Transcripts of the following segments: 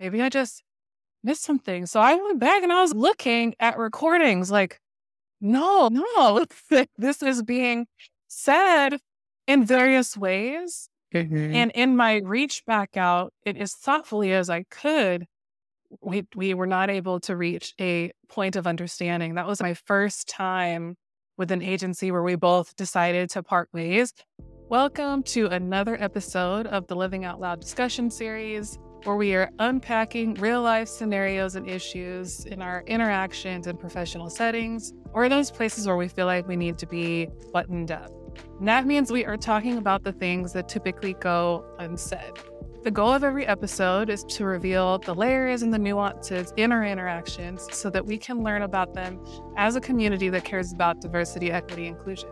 maybe I just missed something. So I went back and I was looking at recordings like, no, no, this is being said in various ways. Mhm. And in my reach back out, it as thoughtfully as I could, we we were not able to reach a point of understanding. That was my first time with an agency where we both decided to part ways. Welcome to another episode of the Living Out Loud discussion series, where we are unpacking real life scenarios and issues in our interactions in professional settings or those places where we feel like we need to be buttoned up. And that means we are talking about the things that typically go unsaid. The goal of every episode is to reveal the layers and the nuances in our interactions so that we can learn about them as a community that cares about diversity, equity, inclusion.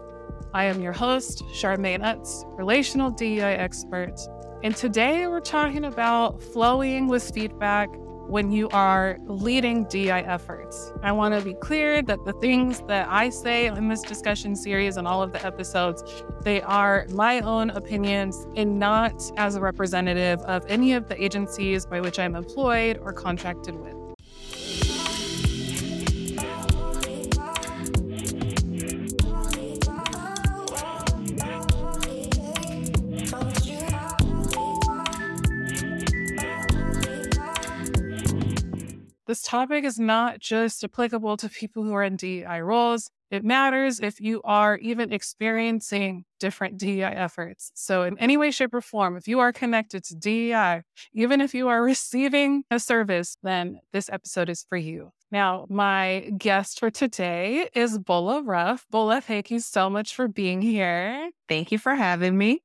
I am your host, Charmaine Utz, relational DEI expert. And today we're talking about flowing with feedback when you are leading DI efforts. I want to be clear that the things that I say in this discussion series and all of the episodes, they are my own opinions and not as a representative of any of the agencies by which I'm employed or contracted with. This topic is not just applicable to people who are in DEI roles. It matters if you are even experiencing different DEI efforts. So, in any way, shape, or form, if you are connected to DEI, even if you are receiving a service, then this episode is for you. Now, my guest for today is Bola Ruff. Bola, thank you so much for being here. Thank you for having me.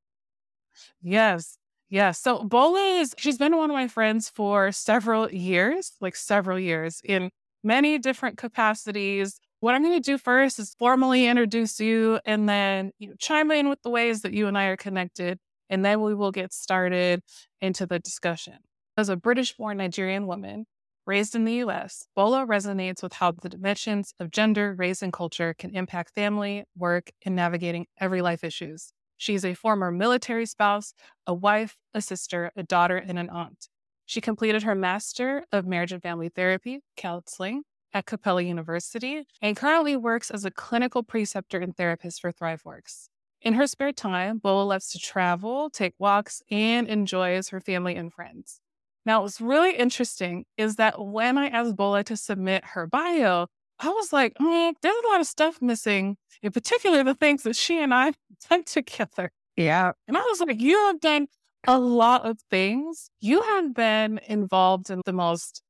Yes. Yes. So Bola is, she's been one of my friends for several years, like several years in many different capacities. What I'm going to do first is formally introduce you and then you know, chime in with the ways that you and I are connected. And then we will get started into the discussion. As a British born Nigerian woman raised in the US, Bola resonates with how the dimensions of gender, race, and culture can impact family, work, and navigating every life issues. She's a former military spouse, a wife, a sister, a daughter, and an aunt. She completed her Master of Marriage and Family Therapy, Counseling at Capella University, and currently works as a clinical preceptor and therapist for ThriveWorks. In her spare time, Bola loves to travel, take walks, and enjoys her family and friends. Now, what's really interesting is that when I asked Bola to submit her bio, I was like, mm, there's a lot of stuff missing, in particular the things that she and I done together. Yeah. And I was like, you have done a lot of things. You have been involved in the most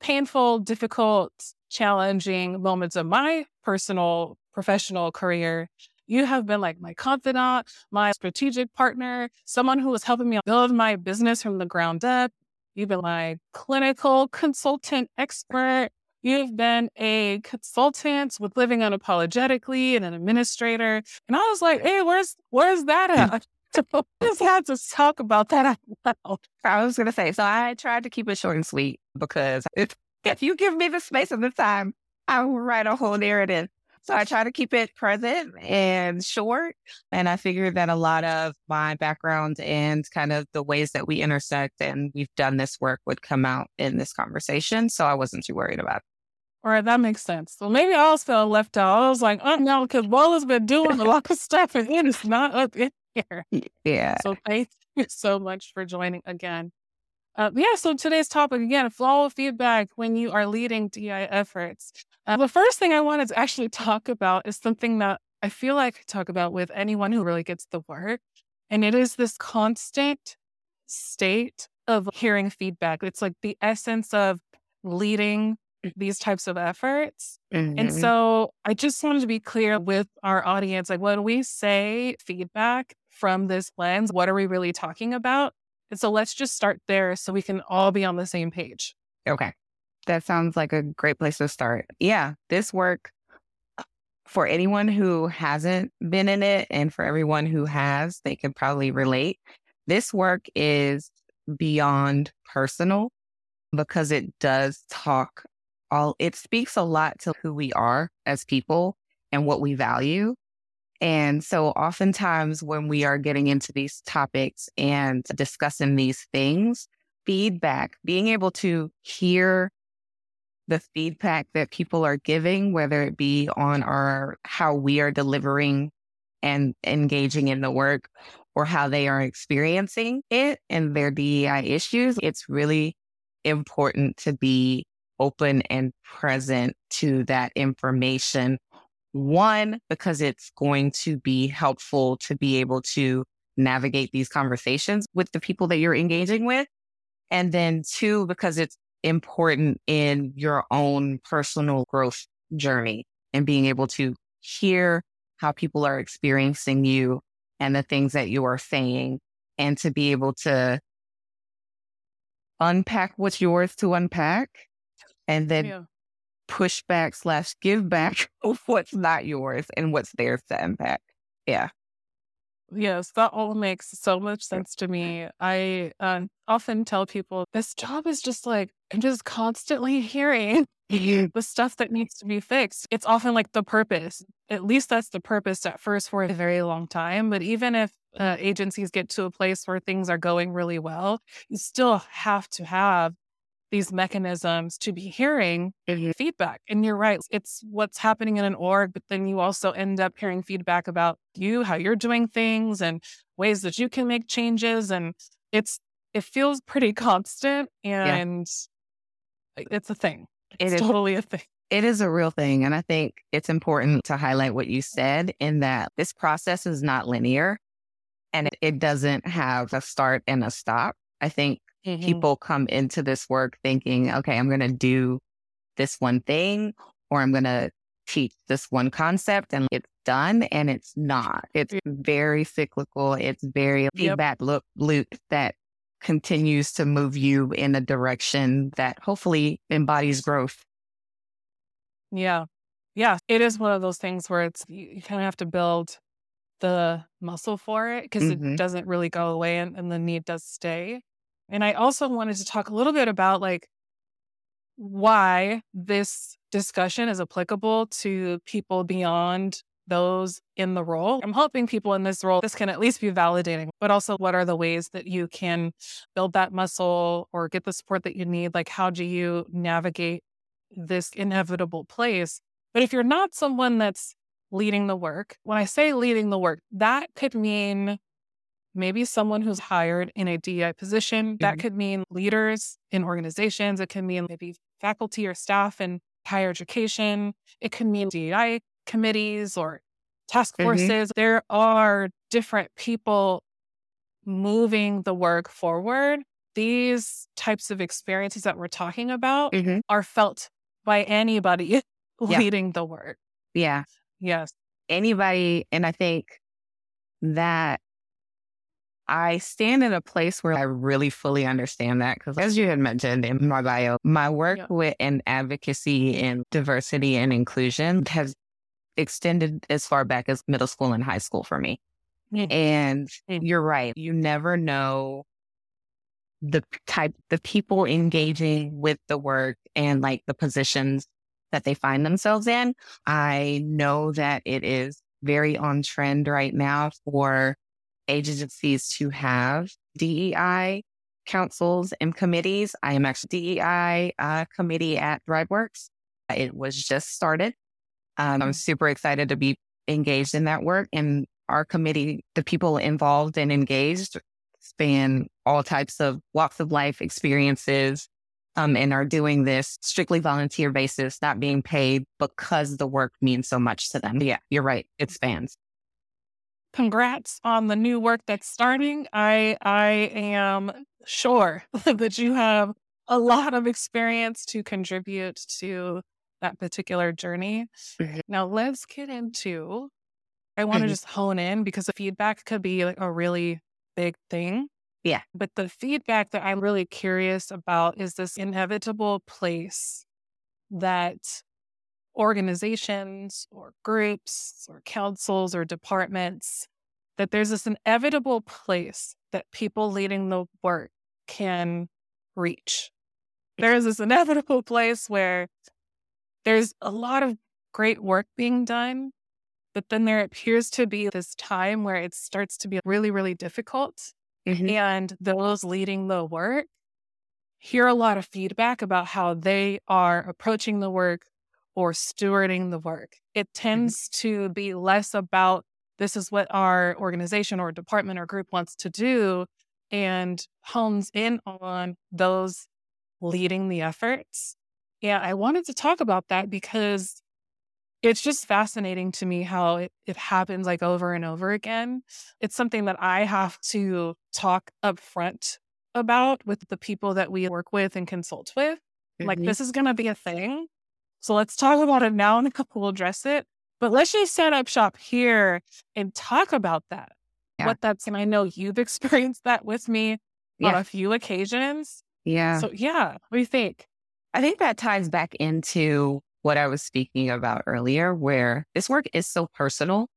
painful, difficult, challenging moments of my personal professional career. You have been like my confidant, my strategic partner, someone who was helping me build my business from the ground up. You've been my clinical consultant expert. You've been a consultant with Living Unapologetically and an administrator. And I was like, hey, where's where's that mm. at? So I just had to talk about that out loud. I was going to say, so I tried to keep it short and sweet because if, if you give me the space and the time, I will write a whole narrative. So I try to keep it present and short. And I figured that a lot of my background and kind of the ways that we intersect and we've done this work would come out in this conversation. So I wasn't too worried about it. All right, that makes sense. So maybe I was felt left out. I was like, oh no, because Bola's been doing a lot of stuff and it is not up in here. Yeah. So thank you so much for joining again. Uh, yeah, so today's topic again, flow of feedback when you are leading DI efforts. Uh, the first thing I wanted to actually talk about is something that I feel like I talk about with anyone who really gets the work. And it is this constant state of hearing feedback. It's like the essence of leading these types of efforts. And Mhm. so I just wanted to be clear with our audience like when we say feedback from this lens, what are we really talking about? And so let's just start there so we can all be on the same page. Okay. That sounds like a great place to start. Yeah, this work for anyone who hasn't been in it and for everyone who has, they can probably relate. This work is beyond personal because it does talk all it speaks a lot to who we are as people and what we value. And so oftentimes when we are getting into these topics and discussing these things, feedback, being able to hear the feedback that people are giving, whether it be on our how we are delivering and engaging in the work or how they are experiencing it and their DEI issues, it's really important to be open and present to that information. One, because it's going to be helpful to be able to navigate these conversations with the people that you're engaging with. And then two, because it's important in your own personal growth journey and being able to hear how people are experiencing you and the things that you are saying and to be able to unpack what's yours to unpack and then yeah. push back slash give back of what's not yours and what's theirs to unpack. Yeah. Yes, that all makes so much sense to me. I uh, often tell people this job is just like, I'm just constantly hearing the stuff that needs to be fixed. It's often like the purpose. At least that's the purpose at first for a very long time. But even if uh, agencies get to a place where things are going really well, you still have to have these mechanisms to be hearing mm-hmm. feedback. And you're right, it's what's happening in an org, but then you also end up hearing feedback about you, how you're doing things, and ways that you can make changes. And it's, it feels pretty constant and yeah. it's a thing. It's it totally a thing. It is a real thing. And I think it's important to highlight what you said in that this process is not linear and it, it doesn't have a start and a stop. I think Mm-hmm. People come into this work thinking, okay, I'm going to do this one thing or I'm going to teach this one concept and it's done and it's not. It's very cyclical. It's very yep. feedback loop, loop that continues to move you in a direction that hopefully embodies growth. Yeah. Yeah. It is one of those things where it's, you, you kind of have to build the muscle for it because mm-hmm. it doesn't really go away and, and the need does stay. And I also wanted to talk a little bit about like why this discussion is applicable to people beyond those in the role. I'm helping people in this role. This can at least be validating, but also what are the ways that you can build that muscle or get the support that you need? Like, how do you navigate this inevitable place? But if you're not someone that's leading the work, when I say leading the work, that could mean maybe someone who's hired in a DEI position. Mm-hmm. That could mean leaders in organizations. It can mean maybe faculty or staff in higher education. It could mean DEI committees or task mm-hmm. forces. Mm-hmm. There are different people moving the work forward. These types of experiences that we're talking about mm-hmm. are felt by anybody yeah. leading the work. Yeah. Yes. Anybody. And I think that I stand in a place where I really fully understand that because, as you had mentioned in my bio, my work yeah. with in advocacy and diversity and inclusion has extended as far back as middle school and high school for me. Mm-hmm. And mm-hmm. you're right. You never know the type, the people engaging with the work and like the positions that they find themselves in. I know that it is very on trend right now for agencies to have DEI councils and committees. I am actually DEI uh, committee at ThriveWorks. It was just started. Um, I'm super excited to be engaged in that work. And our committee, the people involved and engaged span all types of walks of life experiences um, and are doing this strictly volunteer basis, not being paid because the work means so much to them. Yeah, you're right. It spans congrats on the new work that's starting. I I am sure that you have a lot of experience to contribute to that particular journey. Mm-hmm. Now let's get into I want to mm-hmm. just hone in because the feedback could be like a really big thing. Yeah. But the feedback that I'm really curious about is this inevitable place that organizations or groups or councils or departments that there's this inevitable place that people leading the work can reach. There is this inevitable place where there's a lot of great work being done, but then there appears to be this time where it starts to be really, really difficult. Mm-hmm. And those leading the work hear a lot of feedback about how they are approaching the work or stewarding the work. It Mm-hmm. tends to be less about this is what our organization or department or group wants to do and hones in on those leading the efforts. Yeah, I wanted to talk about that because it's just fascinating to me how it, it happens like over and over again. It's something that I have to talk up front about with the people that we work with and consult with. Like, Mhm. this is going to be a thing. So let's talk about it now and a couple will address it. But let's just set up shop here and talk about that. Yeah. What that's, and I know you've experienced that with me on a few occasions. Yeah. So, yeah, what do you think? I think that ties back into what I was speaking about earlier, where this work is so personal.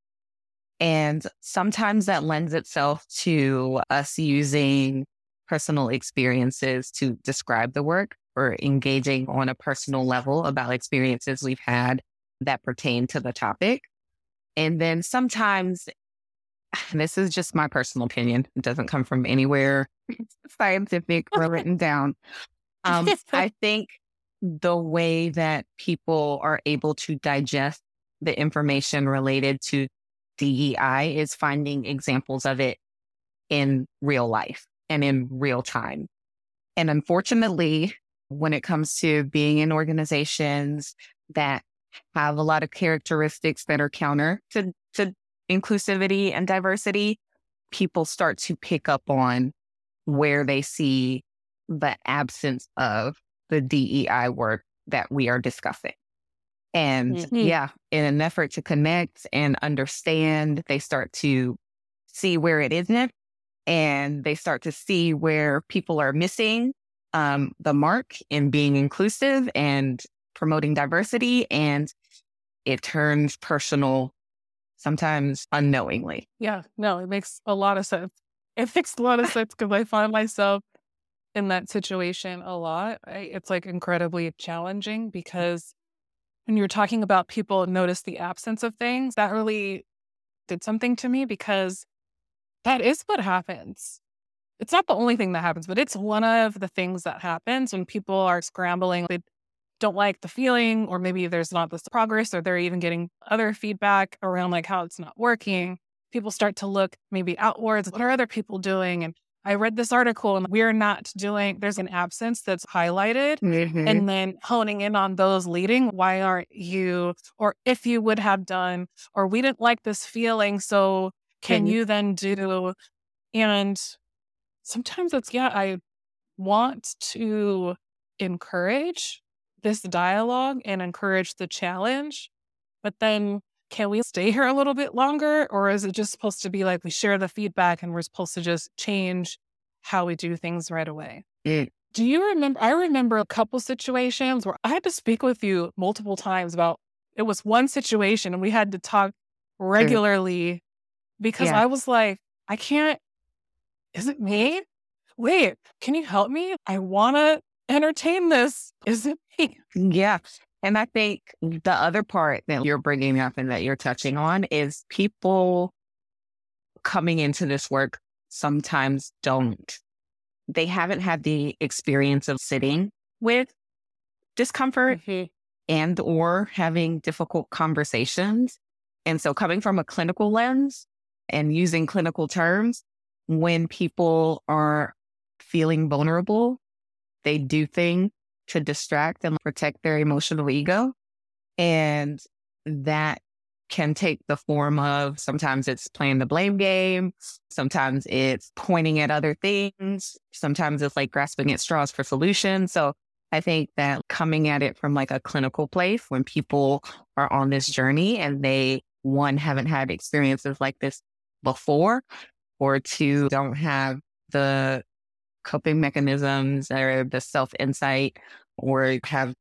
And sometimes that lends itself to us using personal experiences to describe the work or engaging on a personal level about experiences we've had that pertain to the topic. And then sometimes, this is just my personal opinion, it doesn't come from anywhere scientific or written down. Um, I think the way that people are able to digest the information related to DEI is finding examples of it in real life and in real time. And unfortunately, when it comes to being in organizations that have a lot of characteristics that are counter to, to inclusivity and diversity, people start to pick up on where they see the absence of the DEI work that we are discussing. And Mhm. yeah, in an effort to connect and understand, they start to see where it isn't and they start to see where people are missing um, the mark in being inclusive and promoting diversity. And it turns personal, sometimes unknowingly. Yeah, no, it makes a lot of sense. It makes a lot of sense because I find myself in that situation a lot. I, it's like incredibly challenging because when you're talking about people notice the absence of things, that really did something to me because that is what happens. It's not the only thing that happens, but it's one of the things that happens when people are scrambling. They don't like the feeling, or maybe there's not this progress, or they're even getting other feedback around like how it's not working. People start to look maybe outwards. What are other people doing? And I read this article and we're not doing, there's an absence that's highlighted. Mm-hmm. And then honing in on those leading, why aren't you, or if you would have done, or we didn't like this feeling. So can Can- you then do? And sometimes it's, yeah, I want to encourage this dialogue and encourage the challenge. But then can we stay here a little bit longer? Or is it just supposed to be like we share the feedback and we're supposed to just change how we do things right away? Mm. Do you remember? I remember a couple situations where I had to speak with you multiple times about it was one situation and we had to talk regularly because Yeah. I was like, I can't, is it me? Wait, can you help me? I want to entertain this. Is it me? Yeah. And I think the other part that you're bringing up and that you're touching on is people coming into this work sometimes don't. They haven't had the experience of sitting with discomfort mm-hmm. and or having difficult conversations. And so coming from a clinical lens and using clinical terms, when people are feeling vulnerable, they do things to distract and protect their emotional ego. And that can take the form of sometimes it's playing the blame game, sometimes it's pointing at other things, sometimes it's like grasping at straws for solutions. So I think that coming at it from like a clinical place when people are on this journey and they, one, haven't had experiences like this before, or two, don't have the coping mechanisms or the self insight or have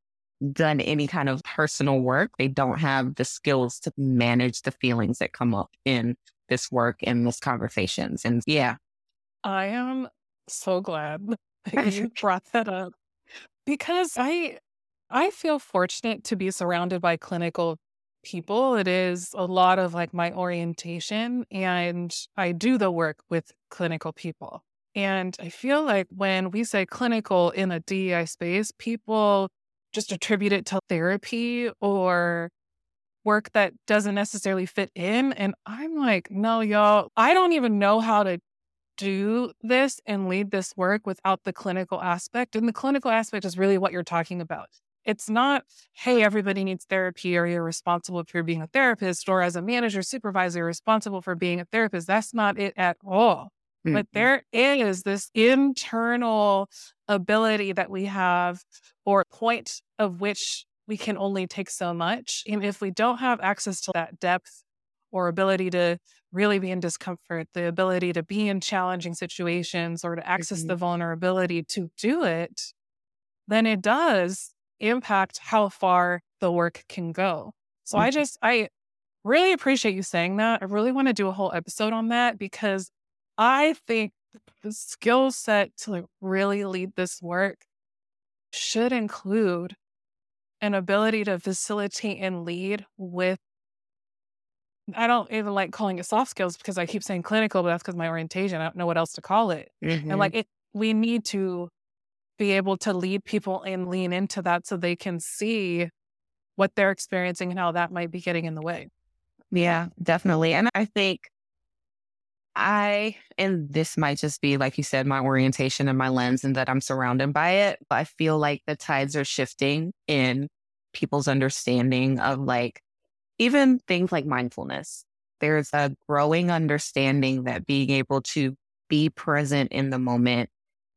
done any kind of personal work, they don't have the skills to manage the feelings that come up in this work and these conversations. And yeah, I am so glad that you brought that up because I I feel fortunate to be surrounded by clinical people. It is a lot of like my orientation and I do the work with clinical people. And I feel like when we say clinical in a DEI space, people just attribute it to therapy or work that doesn't necessarily fit in. And I'm like, no, y'all, I don't even know how to do this and lead this work without the clinical aspect. And the clinical aspect is really what you're talking about. It's not, hey, everybody needs therapy or you're responsible for being a therapist or as a manager, supervisor, responsible for being a therapist. That's not it at all. Mm-hmm. But there is this internal ability that we have or point of which we can only take so much. And if we don't have access to that depth or ability to really be in discomfort, the ability to be in challenging situations or to access mm-hmm. the vulnerability to do it, then it does impact how far the work can go. So mm-hmm. I just, I really appreciate you saying that. I really want to do a whole episode on that because I think the skill set to like really lead this work should include an ability to facilitate and lead with I don't even like calling it soft skills because I keep saying clinical, but that's because my orientation. I don't know what else to call it. Mm-hmm. And like it we need to be able to lead people and lean into that so they can see what they're experiencing and how that might be getting in the way. Yeah, definitely. And I think I, and this might just be, like you said, my orientation and my lens and that I'm surrounded by it. But I feel like the tides are shifting in people's understanding of like even things like mindfulness. There's a growing understanding that being able to be present in the moment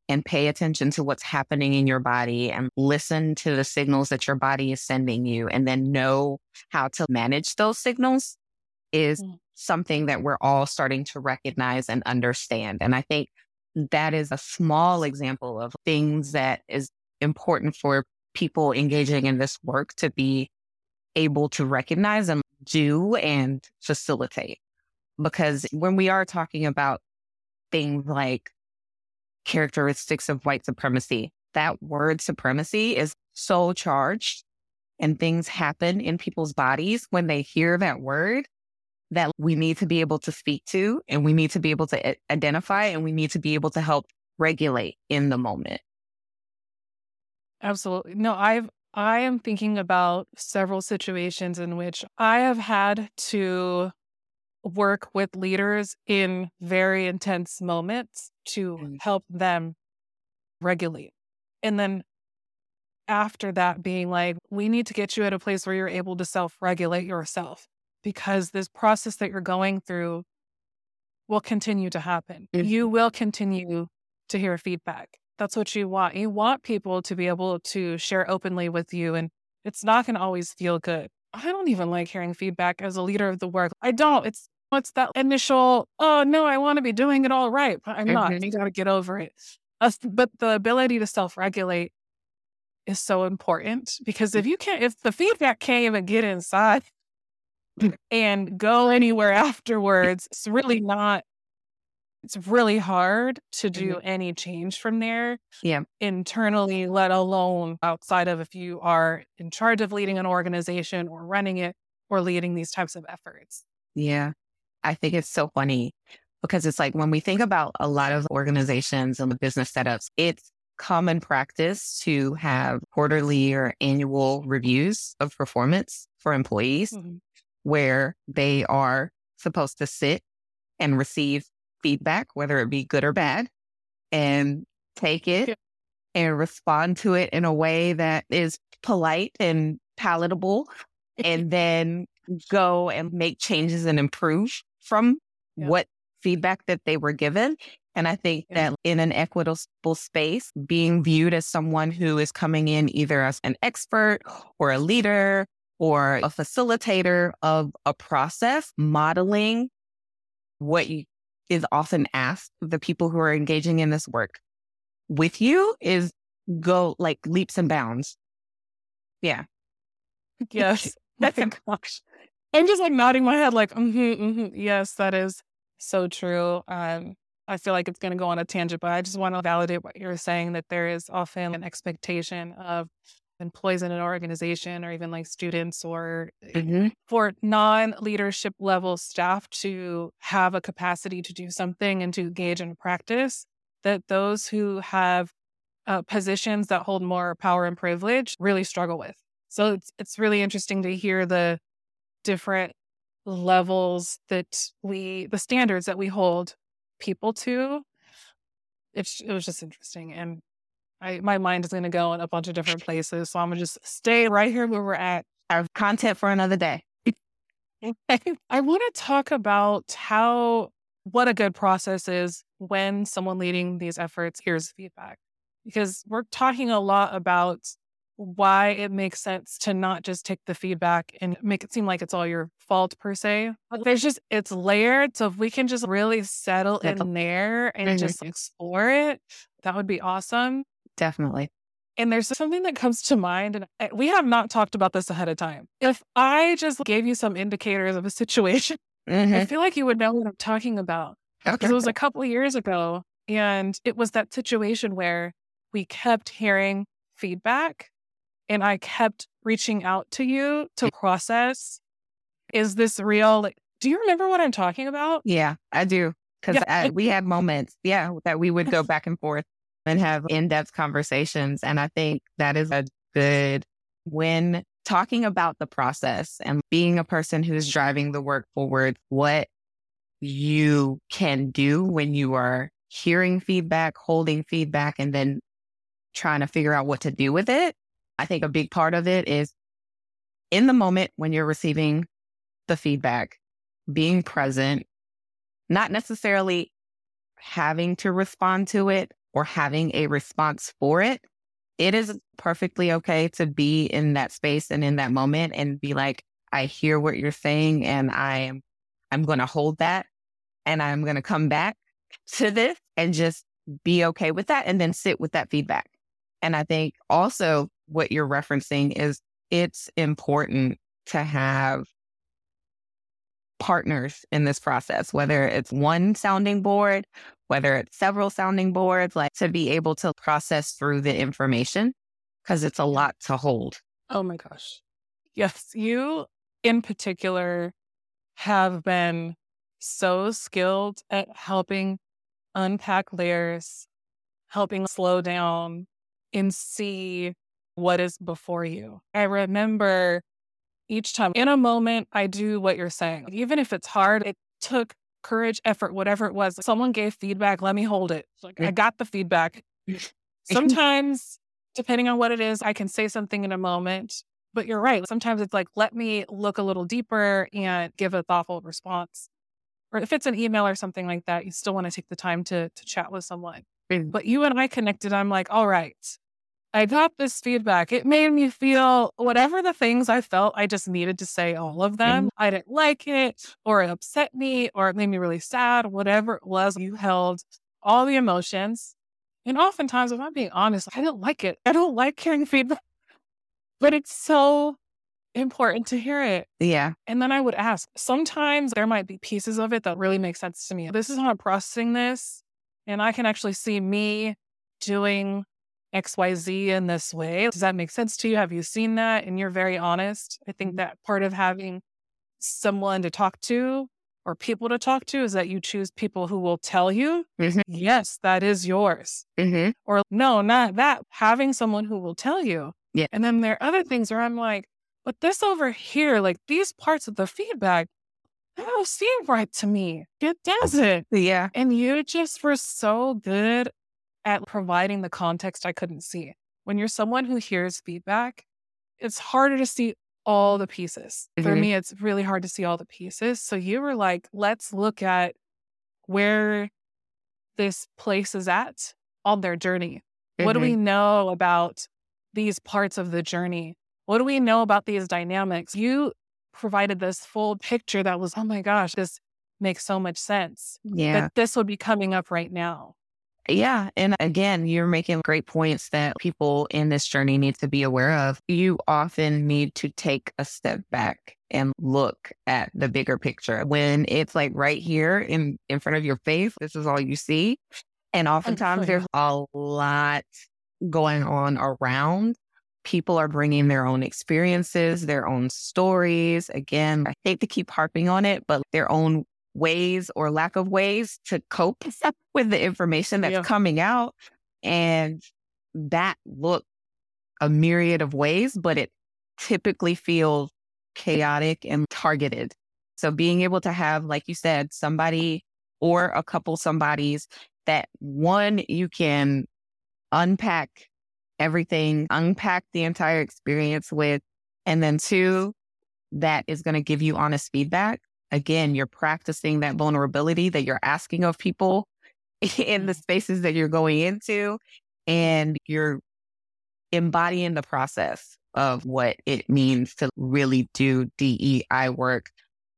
and pay attention to what's happening in your body and listen to the signals that your body is sending you and then know how to manage those signals is mm. something that we're all starting to recognize and understand. And I think that is a small example of things that is important for people engaging in this work to be able to recognize and do and facilitate. Because when we are talking about things like characteristics of white supremacy, that word supremacy is so charged and things happen in people's bodies when they hear that word that we need to be able to speak to and we need to be able to identify and we need to be able to help regulate in the moment. Absolutely. No, I've I am thinking about several situations in which I have had to work with leaders in very intense moments to mm. help them regulate. And then after that being like, we need to get you at a place where you're able to self regulate yourself because this process that you're going through will continue to happen. Mm-hmm. You will continue to hear feedback. That's what you want. You want people to be able to share openly with you, and it's not going to always feel good. I don't even like hearing feedback as a leader of the work. I don't. It's what's that initial, oh no, I want to be doing it all right, but I'm mm-hmm. not. You got to get over it. but the ability to self regulate is so important because if you can't, if the feedback can't even get inside and go anywhere afterwards, it's really not it's really hard to do mm-hmm. any change from there. Yeah. Internally, let alone outside of if you are in charge of leading an organization or running it or leading these types of efforts. Yeah. I think it's so funny because it's like when we think about a lot of organizations and the business setups, it's common practice to have quarterly or annual reviews of performance for employees. Mm-hmm where they are supposed to sit and receive feedback, whether it be good or bad, and take it yeah. and respond to it in a way that is polite and palatable, and then go and make changes and improve from yeah. what feedback that they were given. And I think yeah. that in an equitable space, being viewed as someone who is coming in either as an expert or a leader or a facilitator of a process, modeling what is often asked of the people who are engaging in this work with you is go like leaps and bounds. Yeah. Yes. That's oh gosh. I'm just like nodding my head, like, mm-hmm, mm-hmm. yes, that is so true. Um, I feel like it's going to go on a tangent, but I just want to validate what you're saying that there is often an expectation of employees in an organization or even like students or mm-hmm. for non leadership level staff to have a capacity to do something and to engage in practice that those who have uh, positions that hold more power and privilege really struggle with. So it's it's really interesting to hear the different levels that we the standards that we hold people to. It's it was just interesting and I my mind is going to go in a bunch of different places, so I'm gonna just stay right here where we're at. Our content for another day. I want to talk about how what a good process is when someone leading these efforts hears feedback because we're talking a lot about why it makes sense to not just take the feedback and make it seem like it's all your fault per se. There's just it's layered. So if we can just really settle in there and mm-hmm. just explore it, that would be awesome. Definitely. And there's something that comes to mind, and we have not talked about this ahead of time. If I just gave you some indicators of a situation, mm-hmm. I feel like you would know what I'm talking about. Because okay. it was a couple years ago, and it was that situation where we kept hearing feedback and I kept reaching out to you to process is this real? Like, do you remember what I'm talking about? Yeah, I do. Because yeah. we had moments, yeah, that we would go back and forth and have in depth conversations. And I think that is a good when talking about the process and being a person who's driving the work forward, what you can do when you are hearing feedback, holding feedback, and then trying to figure out what to do with it. I think a big part of it is in the moment when you're receiving the feedback, being present, not necessarily having to respond to it or having a response for it. It is perfectly okay to be in that space and in that moment and be like, I hear what you're saying and I am I'm going to hold that and I'm going to come back to this and just be okay with that and then sit with that feedback. And I think also what you're referencing is it's important to have partners in this process, whether it's one sounding board, whether it's several sounding boards, like to be able to process through the information because it's a lot to hold. Oh my gosh. Yes, you in particular have been so skilled at helping unpack layers, helping slow down and see what is before you. I remember each time in a moment, I do what you're saying. Even if it's hard, it took courage, effort, whatever it was. Someone gave feedback, let me hold it. Like, I got the feedback. Sometimes, depending on what it is, I can say something in a moment. But you're right. Sometimes it's like, let me look a little deeper and give a thoughtful response. Or if it's an email or something like that, you still want to take the time to to chat with someone. Mm. But you and I connected. I'm like, all right, I got this feedback. It made me feel whatever the things I felt, I just needed to say all of them. Mm-hmm. I didn't like it, or it upset me, or it made me really sad, whatever it was. You held all the emotions. And oftentimes, if I'm being honest, I don't like it. I don't like hearing feedback, but it's so important to hear it. Yeah. And then I would ask, sometimes there might be pieces of it that really make sense to me. This is how I'm processing this. And I can actually see me doing XYZ in this way. Does that make sense to you? Have you seen that? And you're very honest. I think mm-hmm. that part of having someone to talk to or people to talk to is that you choose people who will tell you, mm-hmm. yes, that is yours. Mm-hmm. Or no, not that. Having someone who will tell you. Yeah. And then there are other things where I'm like, but this over here, like these parts of the feedback, that don't seem right to me. It doesn't. Yeah. And you just were so good at providing the context I couldn't see. When you're someone who hears feedback, it's harder to see all the pieces. Mm-hmm. For me, it's really hard to see all the pieces. So you were like, let's look at where this place is at on their journey. Mm-hmm. What do we mm-hmm. know about these parts of the journey? What do we know about these dynamics? You provided this full picture that was, oh my gosh, this makes so much sense. Yeah. That this would be coming up right now. Yeah. And again, you're making great points that people in this journey need to be aware of. You often need to take a step back and look at the bigger picture. When it's like right here in, in front of your face, this is all you see. And oh, oftentimes there's a lot going on around. People are bringing their own experiences, their own stories. Again, I hate to keep harping on it, but their own ways or lack of ways to cope with the information that's Yeah. coming out. And that look a myriad of ways, but it typically feels chaotic and targeted. So being able to have, like you said, somebody or a couple somebodies that one, you can unpack everything, unpack the entire experience with, and then two, that is going to give you honest feedback. Again, you're practicing that vulnerability that you're asking of people in the mm-hmm. spaces that you're going into, and you're embodying the process of what it means to really do DEI work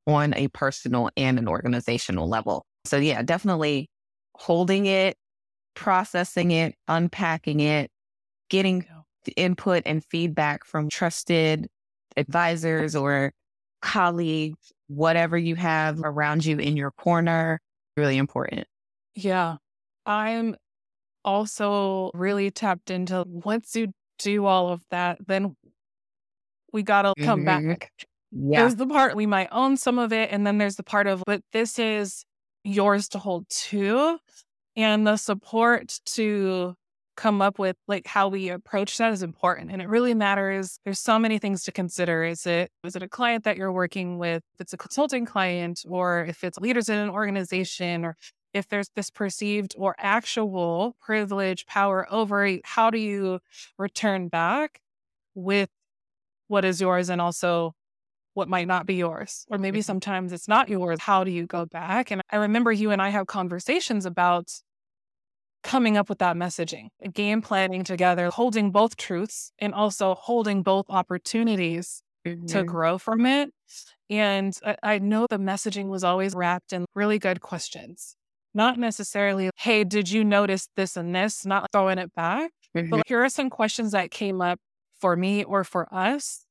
on a personal and an organizational level. So, yeah, definitely holding it, processing it, unpacking it, getting input and feedback from trusted advisors or colleagues, whatever you have around you in your corner, really important. Yeah. I'm also really tapped into once you do all of that, then we got to come Mhm. back. Yeah. There's the part we might own some of it. And then there's the part of, but this is yours to hold too. And the support to come up with like how we approach that is important. And it really matters. There's so many things to consider. Is it is it a client that you're working with? If it's a consulting client, or if it's leaders in an organization, or if there's this perceived or actual privilege, power over how do you return back with what is yours and also what might not be yours. Or maybe Mhm. sometimes it's not yours. How do you go back? And I remember you and I have conversations about coming up with that messaging, game planning together, holding both truths and also holding both opportunities to Mhm. grow from it. And I, I know the messaging was always wrapped in really good questions, not necessarily, hey, did you notice this and this? Not throwing it back. Mhm. But here are some questions that came up for me or for us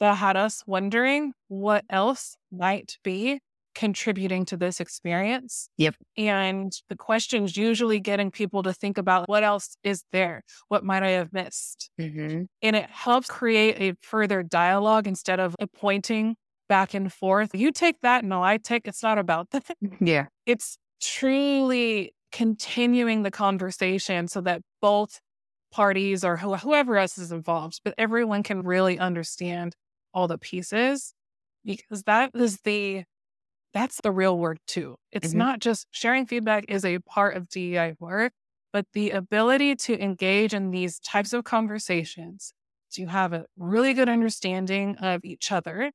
that had us wondering what else might be contributing to this experience. Yep. And the questions usually getting people to think about what else is there? What might I have missed? Mhm. And it helps create a further dialogue instead of a pointing back and forth. You take that, no, I take it's not about that. Yeah. It's truly continuing the conversation so that both parties or who- whoever else is involved, but everyone can really understand all the pieces because that is the that's the real work too. It's Mhm. not just sharing feedback is a part of DEI work, but the ability to engage in these types of conversations to have a really good understanding of each other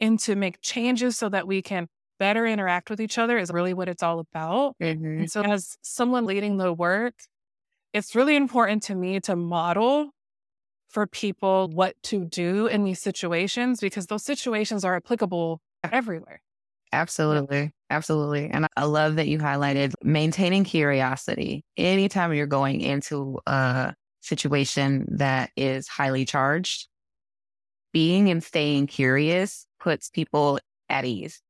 and to make changes so that we can better interact with each other is really what it's all about. Mhm. And so, as someone leading the work, it's really important to me to model for people what to do in these situations because those situations are applicable everywhere. Absolutely. Absolutely. And I love that you highlighted maintaining curiosity. Anytime you're going into a situation that is highly charged, being and staying curious puts people at ease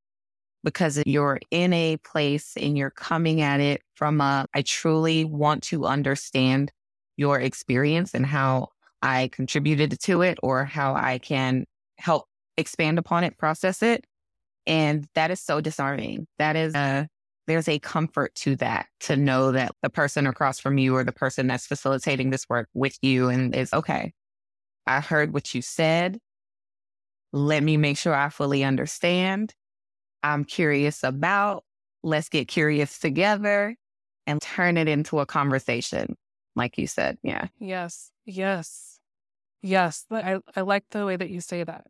because you're in a place and you're coming at it from a, I truly want to understand your experience and how I contributed to it or how I can help expand upon it, process it. And that is so disarming. That is a, there's a comfort to that to know that the person across from you or the person that's facilitating this work with you and is okay. I heard what you said. Let me make sure I fully understand. I'm curious about. Let's get curious together and turn it into a conversation, like you said. Yeah. Yes, yes, yes. I, I like the way that you say that.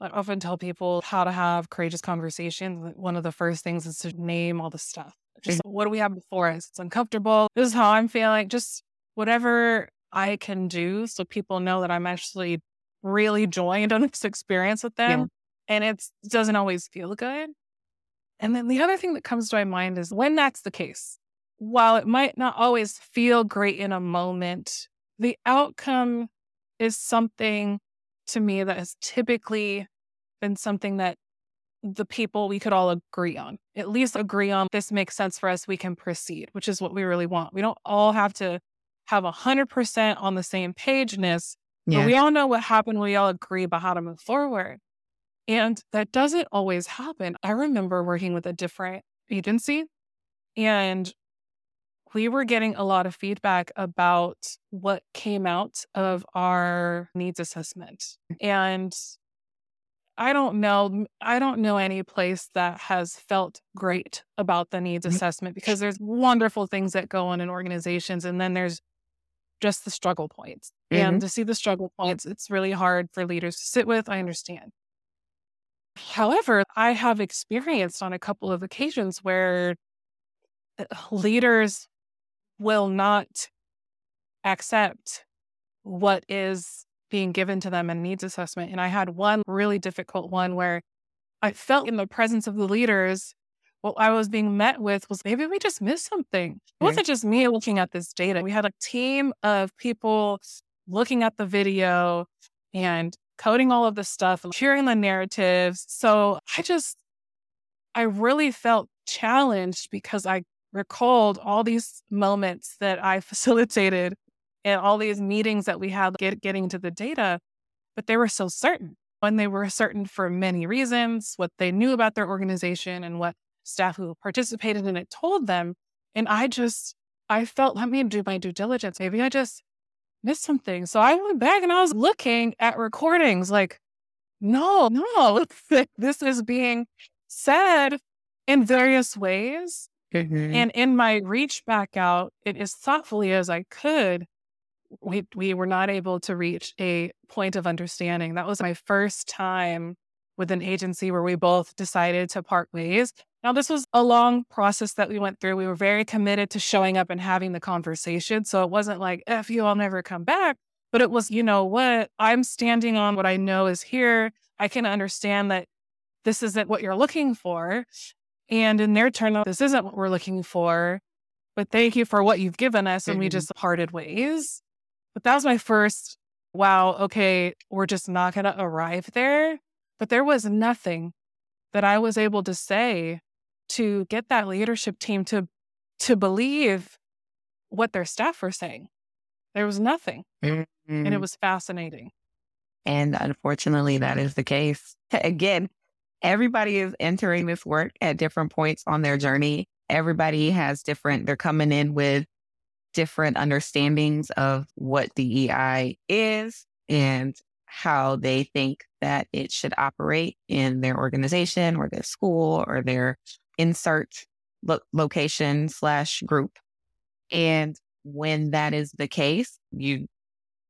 I often tell people how to have courageous conversations. One of the first things is to name all the stuff. Just mm-hmm. what do we have before us? It's uncomfortable. This is how I'm feeling. Just whatever I can do so people know that I'm actually really joined on this experience with them. Yeah. And it's, it doesn't always feel good. And then the other thing that comes to my mind is when that's the case, while it might not always feel great in a moment, the outcome is something to me that has typically been something that the people we could all agree on, at least agree on this makes sense for us, we can proceed, which is what we really want. We don't all have to have 100% on the same page in this, Yeah. but we all know what happened. We all agree about how to move forward. And that doesn't always happen. I remember working with a different agency. And we were getting a lot of feedback about what came out of our needs assessment. And I don't know I don't know any place that has felt great about the needs assessment because there's wonderful things that go on in organizations and then there's just the struggle points. Mm-hmm. And to see the struggle points, it's really hard for leaders to sit with. I understand. However, I have experienced on a couple of occasions where uh, leaders will not accept what is being given to them in needs assessment. And I had one really difficult one where I felt in the presence of the leaders, what I was being met with was maybe we just missed something. It wasn't just me looking at this data. We had a team of people looking at the video and coding all of the stuff, hearing the narratives. So I just, I really felt challenged because I recalled all these moments that I facilitated and all these meetings that we had get, getting to the data, but they were so certain. And they were certain for many reasons, what they knew about their organization and what staff who participated in it told them. And I just, I felt, let me do my due diligence. Maybe I just missed something. So I went back and I was looking at recordings like, no, no, this is being said in various ways. Mm-hmm. And in my reach back out, it as thoughtfully as I could, we we were not able to reach a point of understanding. That was my first time with an agency where we both decided to part ways. Now, this was a long process that we went through. We were very committed to showing up and having the conversation. So it wasn't like, F you, I'll never come back. But it was, you know what? I'm standing on what I know is here. I can understand that this isn't what you're looking for. And in their turn, this isn't what we're looking for. But thank you for what you've given us. And mm-hmm. we just parted ways. But that was my first, wow, okay, we're just not going to arrive there. But there was nothing that I was able to say to get that leadership team to to believe what their staff were saying. There was nothing. Mm-hmm. And it mm-hmm. was fascinating. And unfortunately, that is the case. Again, everybody is entering this work at different points on their journey. Everybody has different, they're coming in with different understandings of what DEI is and how they think that it should operate in their organization or their school or their insert lo- location slash group. And when that is the case, you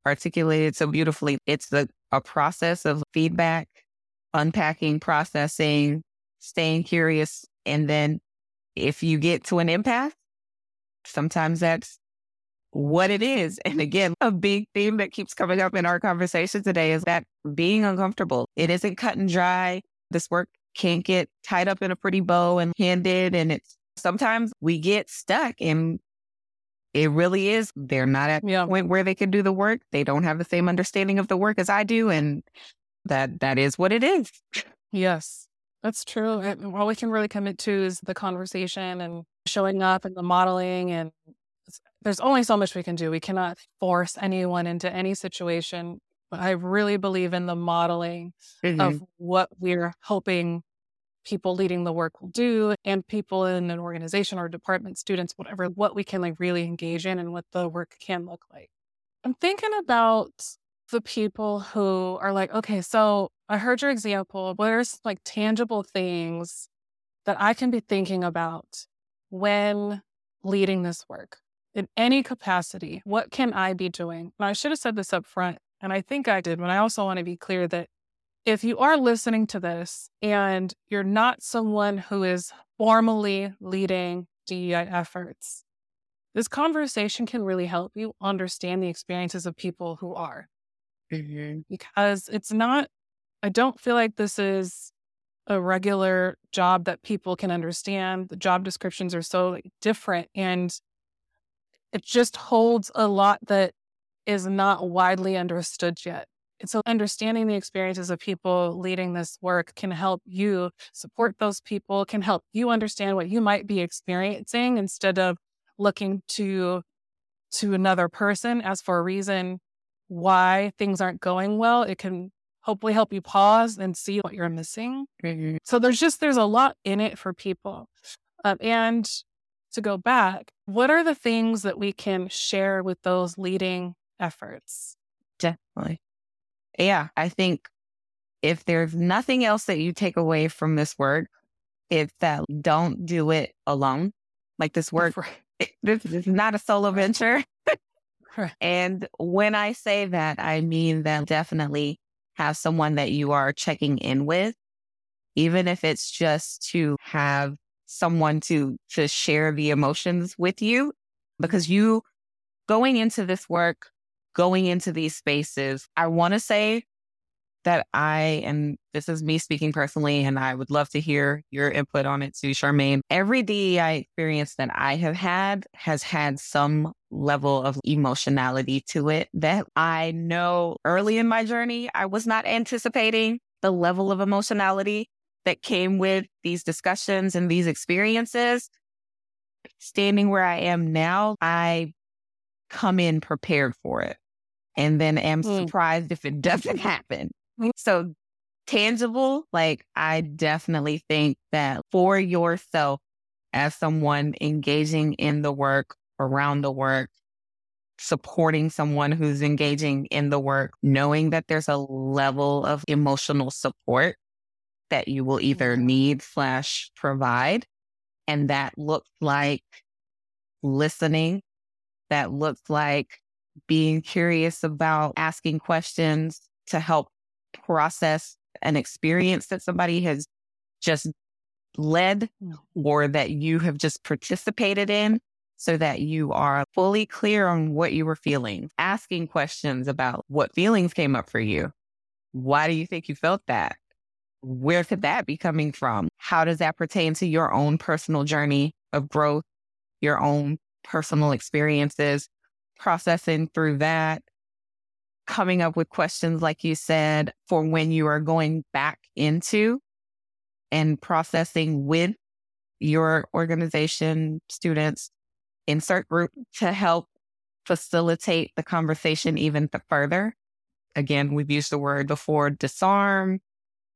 articulated so beautifully. It's the, a process of feedback, unpacking, processing, staying curious. And then if you get to an impasse, sometimes that's what it is. And again, a big theme that keeps coming up in our conversation today is that being uncomfortable. It isn't cut and dry. This work can't get tied up in a pretty bow and handed. And it's sometimes we get stuck and it really is. They're not at yeah. the point where they can do the work. They don't have the same understanding of the work as I do. And that that is what it is. Yes, that's true. And all we can really commit to is the conversation and showing up and the modeling and there's only so much we can do. We cannot force anyone into any situation. But I really believe in the modeling mm-hmm. of what we're hoping people leading the work will do and people in an organization or department, students, whatever, what we can like really engage in and what the work can look like. I'm thinking about the people who are like, okay, so I heard your example. Where's like tangible things that I can be thinking about when leading this work? in any capacity, what can I be doing? And I should have said this up front, and I think I did, but I also want to be clear that if you are listening to this and you're not someone who is formally leading DEI efforts, this conversation can really help you understand the experiences of people who are. Mm-hmm. Because it's not, I don't feel like this is a regular job that people can understand. The job descriptions are so like, different. And it just holds a lot that is not widely understood yet. And so understanding the experiences of people leading this work can help you support those people, can help you understand what you might be experiencing instead of looking to to another person as for a reason why things aren't going well. It can hopefully help you pause and see what you're missing. Mm-hmm. So there's just there's a lot in it for people. Um, and to go back, what are the things that we can share with those leading efforts? Definitely. Yeah, I think if there's nothing else that you take away from this work, it's that don't do it alone. Like this work, it, this, this is not a solo venture. And when I say that, I mean that definitely have someone that you are checking in with, even if it's just to have someone to to share the emotions with you mm-hmm. because you going into this work going into these spaces i want to say that I, and this is me speaking personally, and I would love to hear your input on it too, Charmaine. Every DEI experience that I have had has had some level of emotionality to it that I know early in my journey, I was not anticipating the level of emotionality that came with these discussions and these experiences. Standing where I am now, I come in prepared for it and then am mm. surprised if it doesn't happen. So tangible, like I definitely think that for yourself as someone engaging in the work, around the work, supporting someone who's engaging in the work, knowing that there's a level of emotional support that you will either mm-hmm. need slash provide. And that looks like listening. That looks like being curious about asking questions to help process an experience that somebody has just led mm. or that you have just participated in so that you are fully clear on what you were feeling, asking questions about what feelings came up for you. Why do you think you felt that? Where could that be coming from? How does that pertain to your own personal journey of growth, your own personal experiences, processing through that, coming up with questions, like you said, for when you are going back into and processing with your organization, students, insert group to help facilitate the conversation even further. Again, we've used the word before disarm,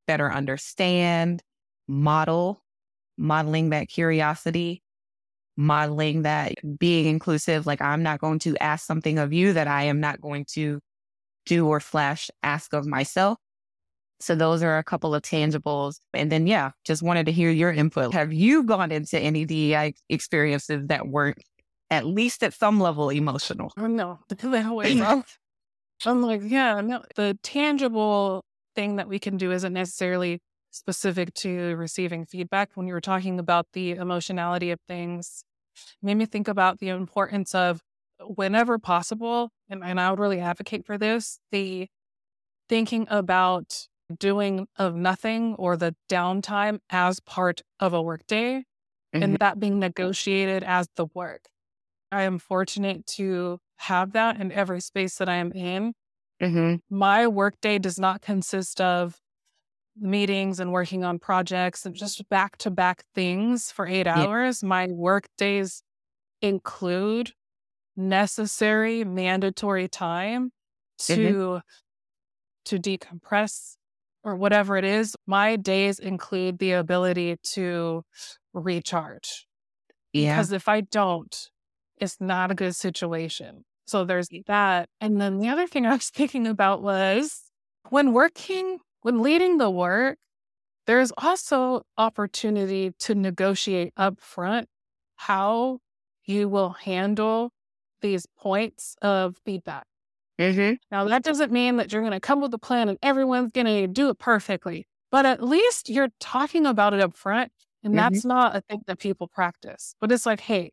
better understand, model, modeling that curiosity, modeling that being inclusive. Like, I'm not going to ask something of you that I am not going to do or slash ask of myself. So those are a couple of tangibles. And then, yeah, just wanted to hear your input. Have you gone into any DEI experiences that weren't at least at some level emotional? Oh, no, the always I'm like, yeah, no, the tangible thing that we can do isn't necessarily specific to receiving feedback. When you were talking about the emotionality of things, made me think about the importance of whenever possible, and, and I would really advocate for this, the thinking about doing of nothing or the downtime as part of a workday mm-hmm. and that being negotiated as the work. I am fortunate to have that in every space that I am in. Mm-hmm. My workday does not consist of meetings and working on projects and just back to back things for eight yeah. hours. My work days include necessary mandatory time mm-hmm. to mm-hmm. to decompress or whatever it is my days include the ability to recharge yeah because if i don't it's not a good situation so there's that and then the other thing i was thinking about was when working when leading the work there's also opportunity to negotiate up front how you will handle these points of feedback. Mm-hmm. Now, that doesn't mean that you're going to come with a plan and everyone's going to do it perfectly, but at least you're talking about it up front. And mm-hmm. that's not a thing that people practice. But it's like, hey,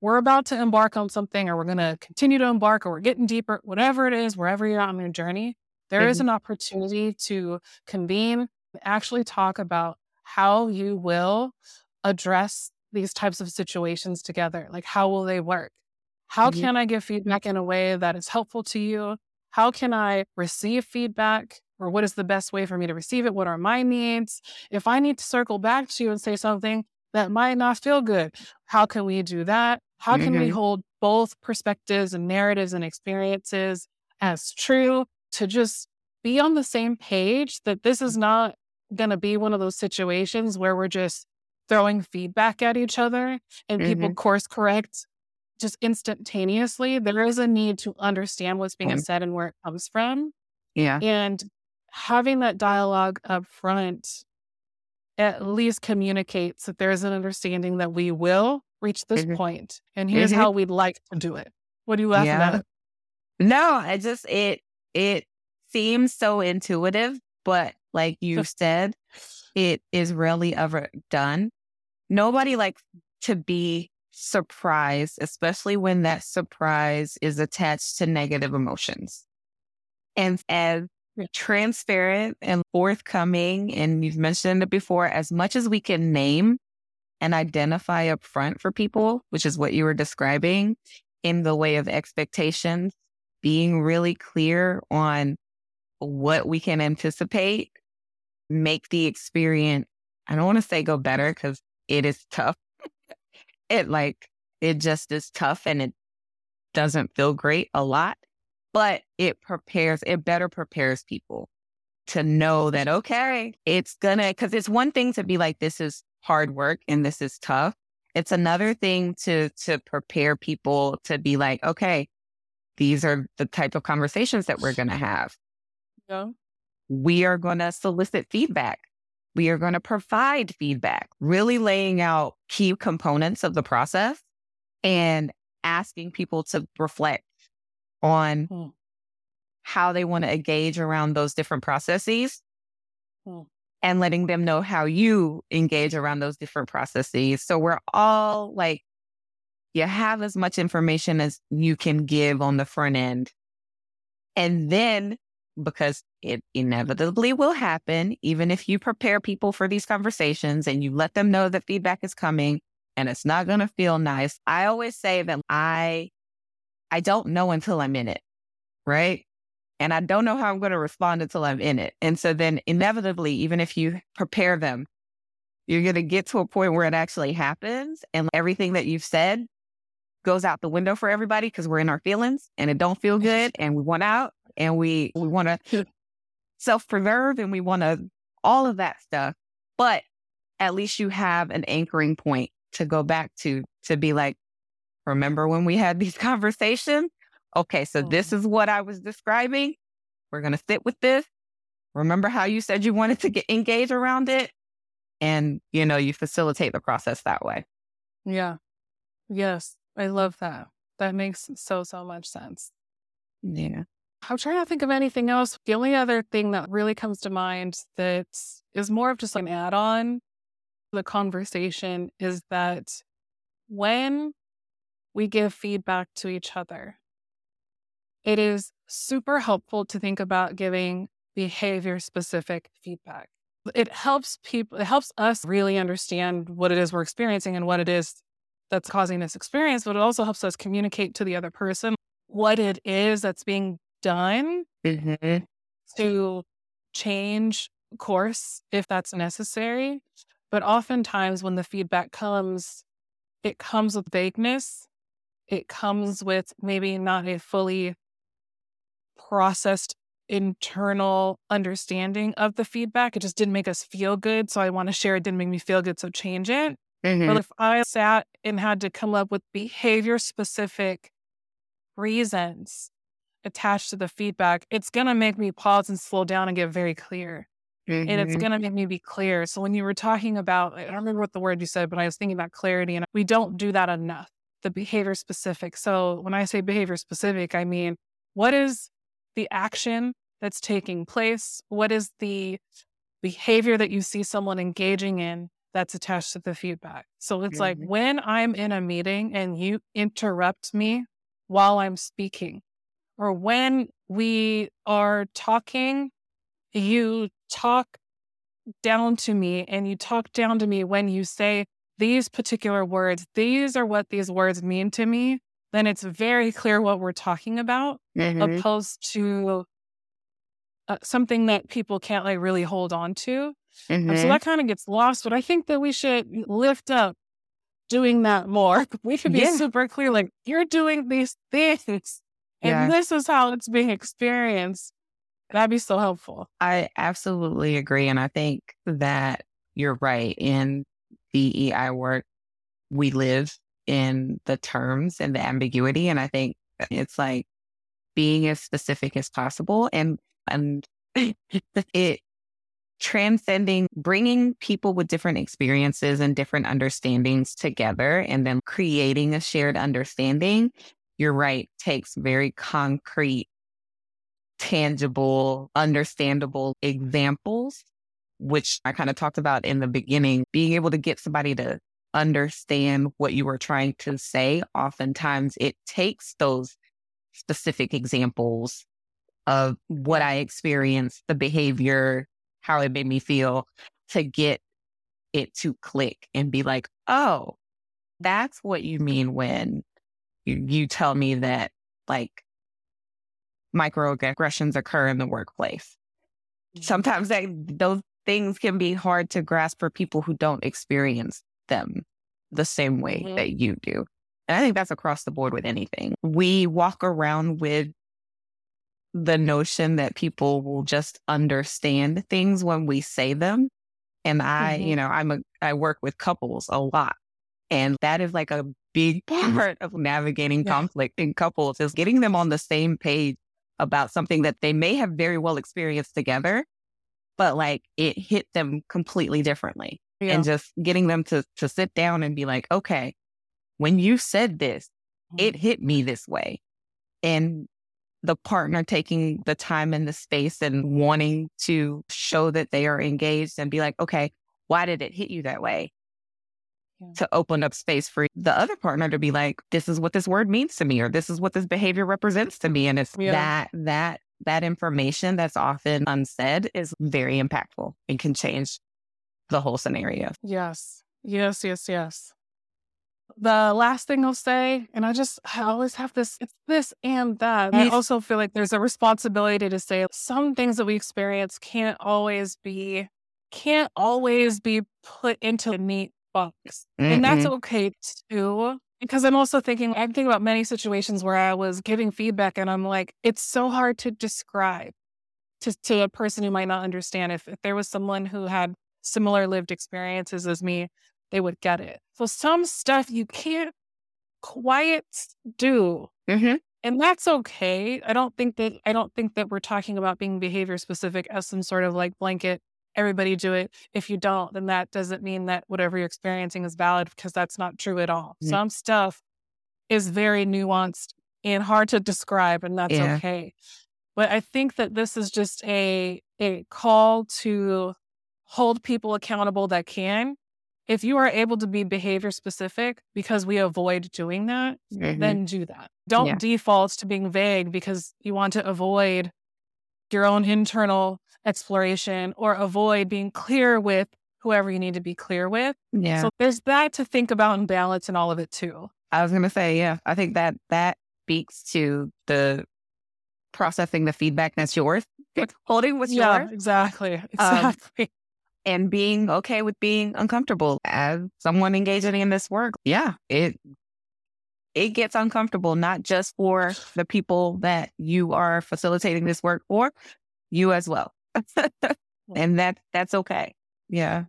we're about to embark on something, or we're going to continue to embark, or we're getting deeper, whatever it is, wherever you're on your journey, there mm-hmm. is an opportunity to convene, actually talk about how you will address these types of situations together. Like, how will they work? How mm-hmm. can I give feedback in a way that is helpful to you? How can I receive feedback? Or what is the best way for me to receive it? What are my needs? If I need to circle back to you and say something that might not feel good, how can we do that? How can mm-hmm. we hold both perspectives and narratives and experiences as true to just be on the same page that this is not going to be one of those situations where we're just throwing feedback at each other and people Mhm. course correct just instantaneously. There is a need to understand what's being said and where it comes from. Yeah. And having that dialogue up front at least communicates that there's an understanding that we will reach this Mhm. point, and here's Mhm. how we'd like to do it. What are you laughing Yeah. at? No, I just it it seems so intuitive, but like you said, it is rarely ever done. Nobody likes to be surprised, especially when that surprise is attached to negative emotions. And as transparent and forthcoming, and you've mentioned it before, as much as we can name and identify up front for people, which is what you were describing in the way of expectations, being really clear on what we can anticipate, make the experience, I don't want to say go better because it is tough. It like, it just is tough and it doesn't feel great a lot, but it prepares, it better prepares people to know that, okay, it's gonna, because it's one thing to be like, this is hard work and this is tough. It's another thing to to prepare people to be like, okay, these are the type of conversations that we're to have. Yeah. We are to solicit feedback. We are going to provide feedback, really laying out key components of the process and asking people to reflect on Hmm. how they want to engage around those different processes Hmm. and letting them know how you engage around those different processes. So we're all like, you have as much information as you can give on the front end. And then, because it inevitably will happen, even if you prepare people for these conversations and you let them know that feedback is coming and it's not going to feel nice. I always say that I, I don't know until I'm in it. Right. And I don't know how I'm going to respond until I'm in it. And so then inevitably, even if you prepare them, you're going to get to a point where it actually happens and everything that you've said goes out the window for everybody because we're in our feelings and it don't feel good and we want out and we we want to self-preserve and we want to all of that stuff. But at least you have an anchoring point to go back to to be like, remember when we had these conversations? Okay, so this mm-hmm. is what I was describing. We're gonna sit with this. Remember how you said you wanted to get engaged around it? And you know, you facilitate the process that way. Yeah. Yes. I love that. That makes so, so much sense. Yeah. I'm trying to think of anything else. The only other thing that really comes to mind that is more of just like an add on to the conversation is that when we give feedback to each other, it is super helpful to think about giving behavior specific feedback. It helps people, it helps us really understand what it is we're experiencing and what it is that's causing this experience, but it also helps us communicate to the other person what it is that's being done Mm-hmm. to change course if that's necessary. But oftentimes, when the feedback comes, it comes with vagueness. It comes with maybe not a fully processed internal understanding of the feedback. It just didn't make us feel good. So I want to share it didn't make me feel good. So change it. Mm-hmm. But if I sat and had to come up with behavior specific reasons attached to the feedback, it's going to make me pause and slow down and get very clear. And it's Mhm. going to make me be clear. So when you were talking about, I don't remember what the word you said, but I was thinking about clarity, and we don't do that enough, the behavior specific. So when I say behavior specific, I mean, what is the action that's taking place? What is the behavior that you see someone engaging in that's attached to the feedback? So it's like Mhm. when I'm in a meeting and you interrupt me while I'm speaking, or when we are talking, you talk down to me and you talk down to me when you say these particular words, these are what these words mean to me, then it's very clear what we're talking about, Mhm. opposed to uh, something that people can't like really hold on to. And so Mhm. that kind of gets lost, but I think that we should lift up doing that more. We should be Yeah. super clear like, you're doing these things and Yeah. this is how it's being experienced. That'd be so helpful. I absolutely agree. And I think that you're right in DEI work, we live in the terms and the ambiguity. And I think it's like being as specific as possible and, and it transcending, bringing people with different experiences and different understandings together and then creating a shared understanding. You're right, takes very concrete, tangible, understandable examples, which I kind of talked about in the beginning, being able to get somebody to understand what you were trying to say. Oftentimes it takes those specific examples of what I experienced, the behavior, how it made me feel to get it to click and be like, oh, that's what you mean when you, you tell me that like microaggressions occur in the workplace. Mm-hmm. Sometimes that, those things can be hard to grasp for people who don't experience them the same way mm-hmm. that you do. And I think that's across the board with anything. We walk around with the notion that people will just understand things when we say them. And I, mm-hmm. you know, I'm a, I work with couples a lot. And that is like a big part of navigating yeah. conflict in couples is getting them on the same page about something that they may have very well experienced together, but like it hit them completely differently. Yeah. And just getting them to to sit down and be like, okay, when you said this, it mm-hmm. hit me this way. And the partner taking the time and the space and wanting to show that they are engaged and be like, okay, why did it hit you that way? Yeah. To open up space for the other partner to be like, this is what this word means to me, or this is what this behavior represents to me. And it's yeah. that, that, that information that's often unsaid is very impactful and can change the whole scenario. Yes. Yes, yes, yes the last thing I'll say, and I just I always have this, it's this and that. I also feel like there's a responsibility to say some things that we experience can't always be can't always be put into a neat box. Mm-hmm. And that's okay too. Because I'm also thinking, I'm thinking about many situations where I was giving feedback and I'm like, it's so hard to describe to, to a person who might not understand. If, if there was someone who had similar lived experiences as me, they would get it. So some stuff you can't quite do. Mm-hmm. And that's okay. I don't think that I don't think that we're talking about being behavior specific as some sort of like blanket everybody do it. If you don't, then that doesn't mean that whatever you're experiencing is valid because that's not true at all. Mm-hmm. Some stuff is very nuanced and hard to describe and that's yeah. okay. But I think that this is just a a call to hold people accountable that can if you are able to be behavior specific because we avoid doing that, mm-hmm. then do that. Don't yeah. default to being vague because you want to avoid your own internal exploration or avoid being clear with whoever you need to be clear with. Yeah. So there's that to think about and balance and all of it too. I was going to say, yeah, I think that that speaks to the processing the feedback that's yours, holding what's yeah, yours. Exactly. Exactly. Um, and being okay with being uncomfortable as someone engaging in this work. Yeah, it it gets uncomfortable not just for the people that you are facilitating this work for, you as well. and that that's okay. Yeah.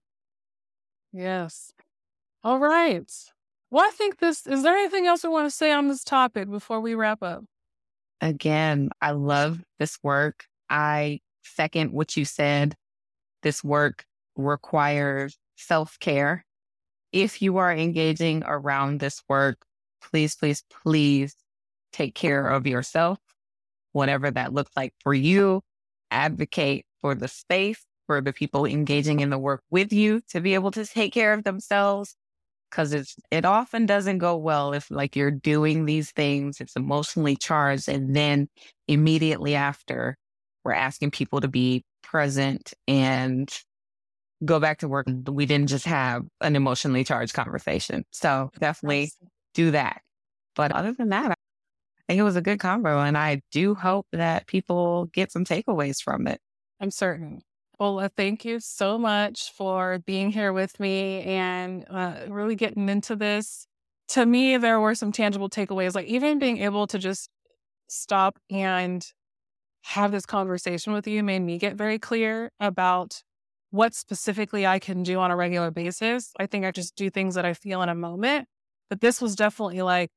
Yes. All right. Well, I think this is there anything else we want to say on this topic before we wrap up? Again, I love this work. I second what you said. This work requires self care. If you are engaging around this work, please, please, please take care of yourself, whatever that looks like for you. Advocate for the space for the people engaging in the work with you to be able to take care of themselves. Cause it's, it often doesn't go well if like you're doing these things, it's emotionally charged. And then immediately after, we're asking people to be present and go back to work. We didn't just have an emotionally charged conversation. So definitely do that. But other than that, I think it was a good convo and I do hope that people get some takeaways from it. I'm certain. Well, uh, thank you so much for being here with me and uh, really getting into this. To me, there were some tangible takeaways, like even being able to just stop and have this conversation with you made me get very clear about what specifically I can do on a regular basis. I think I just do things that I feel in a moment. But this was definitely like,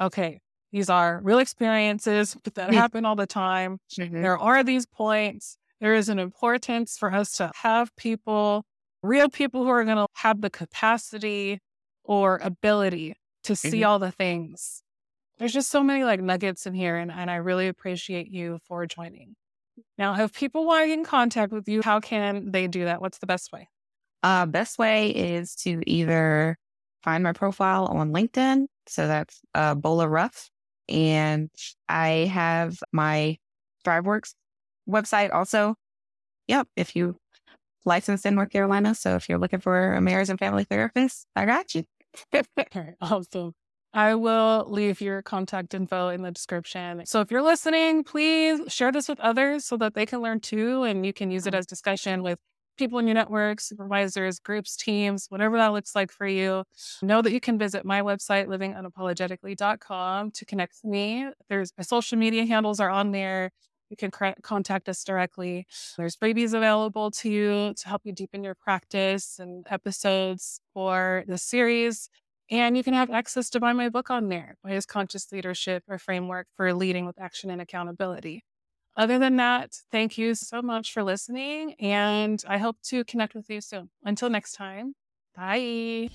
okay, these are real experiences that happen all the time. Mm-hmm. There are these points. There is an importance for us to have people, real people who are going to have the capacity or ability to see mm-hmm. all the things. There's just so many like nuggets in here, and, and I really appreciate you for joining. Now, if people want to get in contact with you, how can they do that? What's the best way? Uh, best way is to either find my profile on LinkedIn. So that's uh, Bola Ruff. And I have my ThriveWorks website also. Yep. If you licensed in North Carolina. So if you're looking for a marriage and family therapist, I got you. awesome. I will leave your contact info in the description. So if you're listening, please share this with others so that they can learn too. And you can use it as discussion with people in your network, supervisors, groups, teams, whatever that looks like for you. Know that you can visit my website, livingunapologetically.com, to connect with me. There's my social media handles are on there. You can contact us directly. There's freebies available to you to help you deepen your practice and episodes for the series. And you can have access to buy my book on there, Bias Conscious Leadership, a framework for leading with action and accountability. Other than that, thank you so much for listening, and I hope to connect with you soon. Until next time, bye.